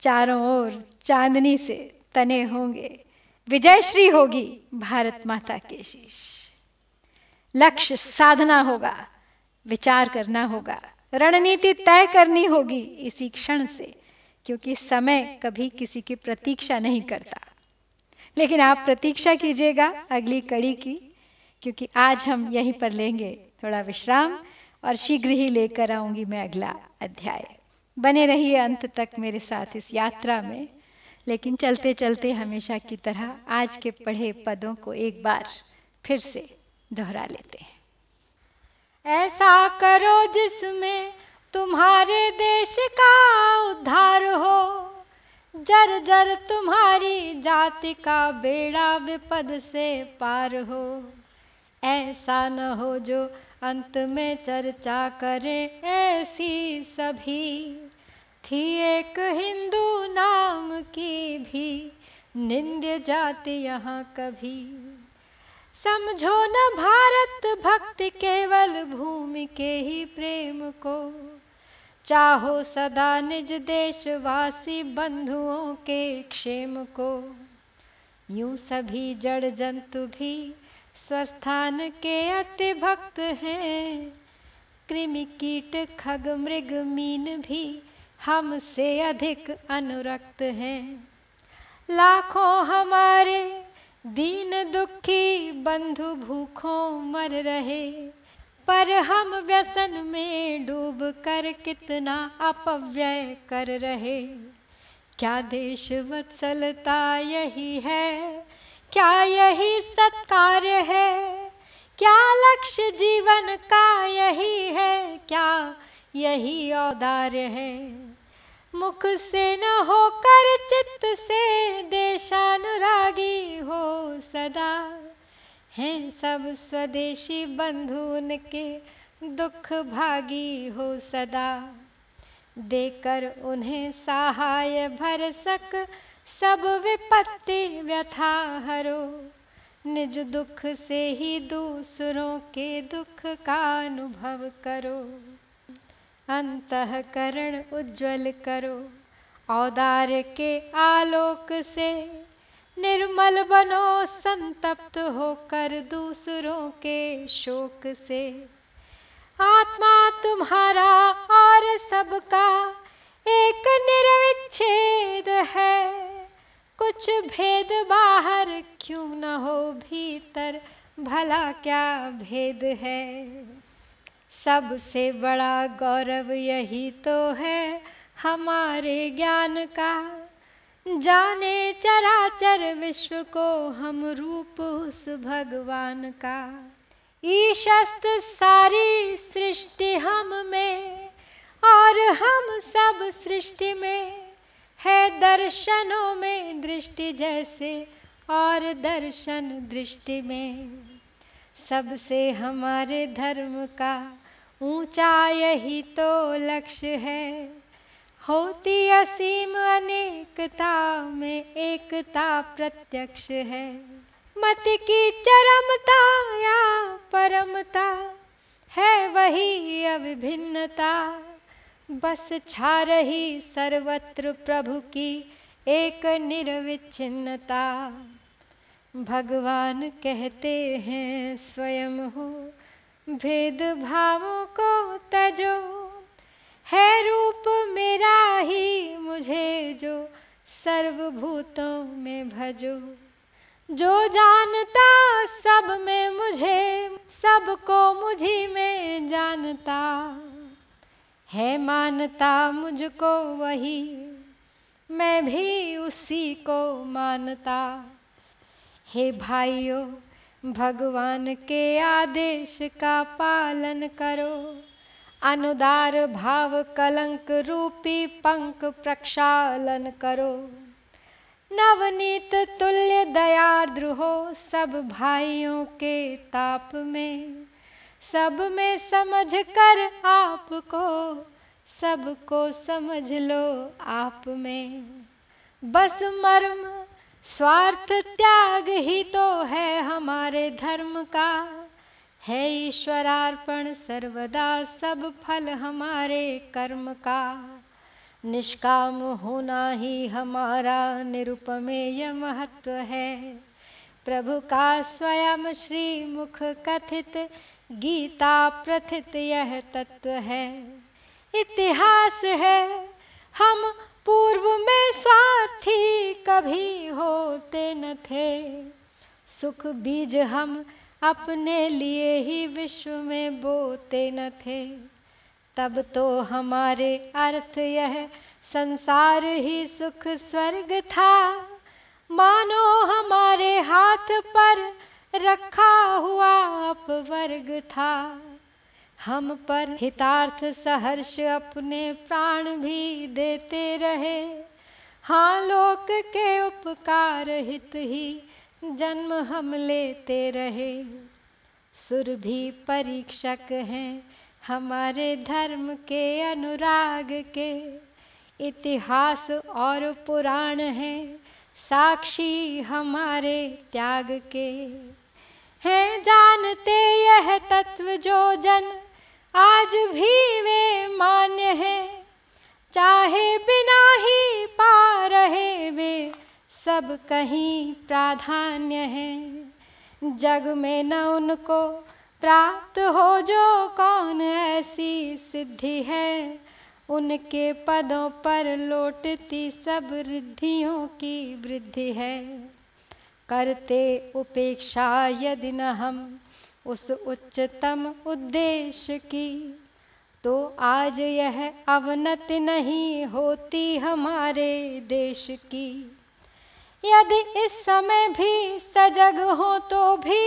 चारों ओर चांदनी से तने होंगे। विजयश्री होगी भारत माता के शीश। लक्ष्य साधना होगा, विचार करना होगा, रणनीति तय करनी होगी इसी क्षण से, क्योंकि समय कभी किसी की प्रतीक्षा नहीं करता। लेकिन आप प्रतीक्षा कीजिएगा अगली कड़ी की, क्योंकि आज हम यहीं पर लेंगे थोड़ा विश्राम। और शीघ्र ही लेकर आऊँगी मैं अगला अध्याय। बने रहिए अंत तक मेरे साथ इस यात्रा में। लेकिन चलते चलते हमेशा की तरह आज के पढ़े पदों को एक बार फिर से दोहरा लेते हैं। ऐसा करो जिसमें तुम्हारे देश का उद्धार हो। जर जर तुम्हारी जाति का बेड़ा विपद से पार हो। ऐसा न हो जो अंत में चर्चा करे ऐसी सभी। थी एक हिंदू नाम की भी निंद्य जाति यहाँ कभी। समझो न भारत भक्ति केवल भूमि के ही प्रेम को। चाहो सदा निज देशवासी बंधुओं के क्षेम को। यूँ सभी जड़ जंतु भी स्वस्थान के अति भक्त हैं। कृमि कीट, खग, मृग, मीन भी हमसे अधिक अनुरक्त हैं। लाखों हमारे दीन दुखी बंधु भूखों मर रहे, पर हम व्यसन में डूब कर कितना अपव्यय कर रहे। क्या देश वत्सलता यही है क्या यही सत्कार्य है? क्या लक्ष्य जीवन का यही है? क्या यही औदार्य है? मुख से न होकर चित्त से देशानुरागी हो सदा। हैं सब स्वदेशी बंधु उनके दुख भागी हो सदा। देकर उन्हें सहाय भर सक सब विपत्ति व्यथा हरो। निज दुख से ही दूसरों के दुख का अनुभव करो। अंतकरण उज्जवल करो। औदार्य के आलोक से निर्मल बनो, संतप्त होकर दूसरों के शोक से। आत्मा तुम्हारा और सबका एक निर्विच्छेद है। कुछ भेद बाहर क्यों न हो भीतर? भला क्या भेद है? सबसे बड़ा गौरव यही तो है हमारे ज्ञान का। जाने चराचर विश्व को हम रूप उस भगवान का। ईशस्त सारी सृष्टि हम में और हम सब सृष्टि में। है दर्शनों में दृष्टि जैसे और दर्शन दृष्टि में। सबसे हमारे धर्म का ऊँचा यही तो लक्ष्य है। होती असीम अनेकता में एकता प्रत्यक्ष है। मत की चरमता या परमता है वही अविभिन्नता बस छा रही सर्वत्र प्रभु की एक निर्विच्छिन्नता। भगवान कहते हैं, स्वयं हो भेद भावों को तजो। है रूप मेरा ही, मुझे जो सर्वभूतों में भजो। जो जानता सब में मुझे, सबको मुझी में जानता। है मानता मुझको वही, मैं भी उसी को मानता। हे भाइयों, भगवान के आदेश का पालन करो। अनुदार भाव कलंक रूपी पंख प्रक्षालन करो। नवनीत तुल्य दयाद्र हो सब भाइयों के ताप में। सब में समझ कर आपको, सबको समझ लो आप में। बस मर्म, स्वार्थ त्याग ही तो है हमारे धर्म का। है ईश्वरार्पण सर्वदा सब फल हमारे कर्म का। निष्काम होना ही हमारा निरुपमेय महत्व है। प्रभु का स्वयं श्री मुख कथित गीता प्रथित यह तत्व है। इतिहास है। हम पूर्व में स्वार्थी कभी होते न थे। सुख बीज हम अपने लिए ही विश्व में बोते न थे। तब तो हमारे अर्थ यह संसार ही सुख स्वर्ग था। मानो हमारे हाथ पर रखा हुआ अपवर्ग था। हम पर हितार्थ सहर्ष अपने प्राण भी देते रहे। हाँ लोक के उपकार हित ही जन्म हम लेते रहे। सुर भी परीक्षक हैं हमारे धर्म के अनुराग के। इतिहास और पुराण हैं साक्षी हमारे त्याग के। हैं जानते यह तत्व जो जन आज भी वे मान्य हैं। चाहे बिना ही पा रहे वे सब कहीं प्राधान्य है। जग में न उनको प्राप्त हो जो कौन ऐसी सिद्धि है। उनके पदों पर लौटती सब रिद्धियों की वृद्धि है। करते उपेक्षा यदि न हम उस उच्चतम उद्देश्य की तो आज यह अवनति नहीं होती हमारे देश की। यदि इस समय भी सजग हो तो भी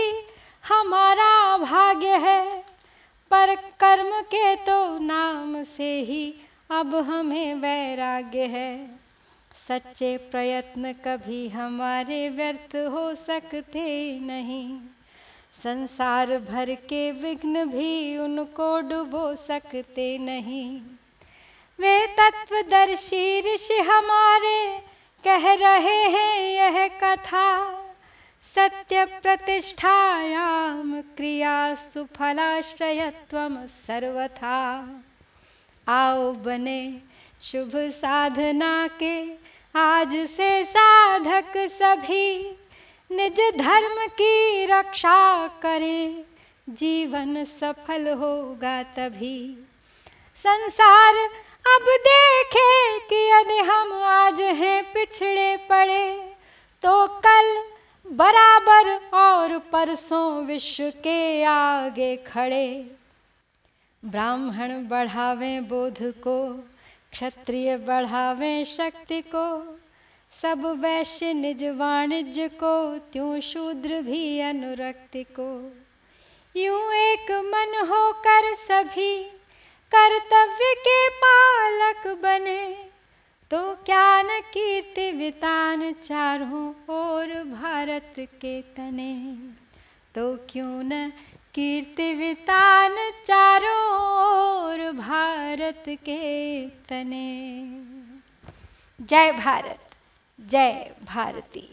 हमारा भाग्य है, पर कर्म के तो नाम से ही अब हमें वैराग्य है। सच्चे प्रयत्न कभी हमारे व्यर्थ हो सकते नहीं। संसार भर के विघ्न भी उनको डुबो सकते नहीं। वे तत्वदर्शी ऋषि हमारे कह रहे हैं यह कथा, सत्य प्रतिष्ठायाम क्रिया सुफलाश्रयत्व सर्वथा। आओ बने शुभ साधना के, आज से साधक सभी निज धर्म की रक्षा करें। जीवन सफल होगा तभी। संसार अब देखे कि यदि हम आज हैं पिछड़े पड़े तो कल बराबर और परसों विश्व के आगे खड़े। ब्राह्मण बढ़ावे बोध को, क्षत्रिय बढ़ावे शक्ति को, सब वैश्य निज वाणिज्य को, त्यों शूद्र भी अनुरक्ति को। यूँ एक मन होकर सभी कर्तव्य के पालक बने तो क्या न कीर्ति वितान चारों ओर भारत के तने। तो क्यों न कीर्ति वितान चारों ओर भारत के तने। जय भारत जय भारती।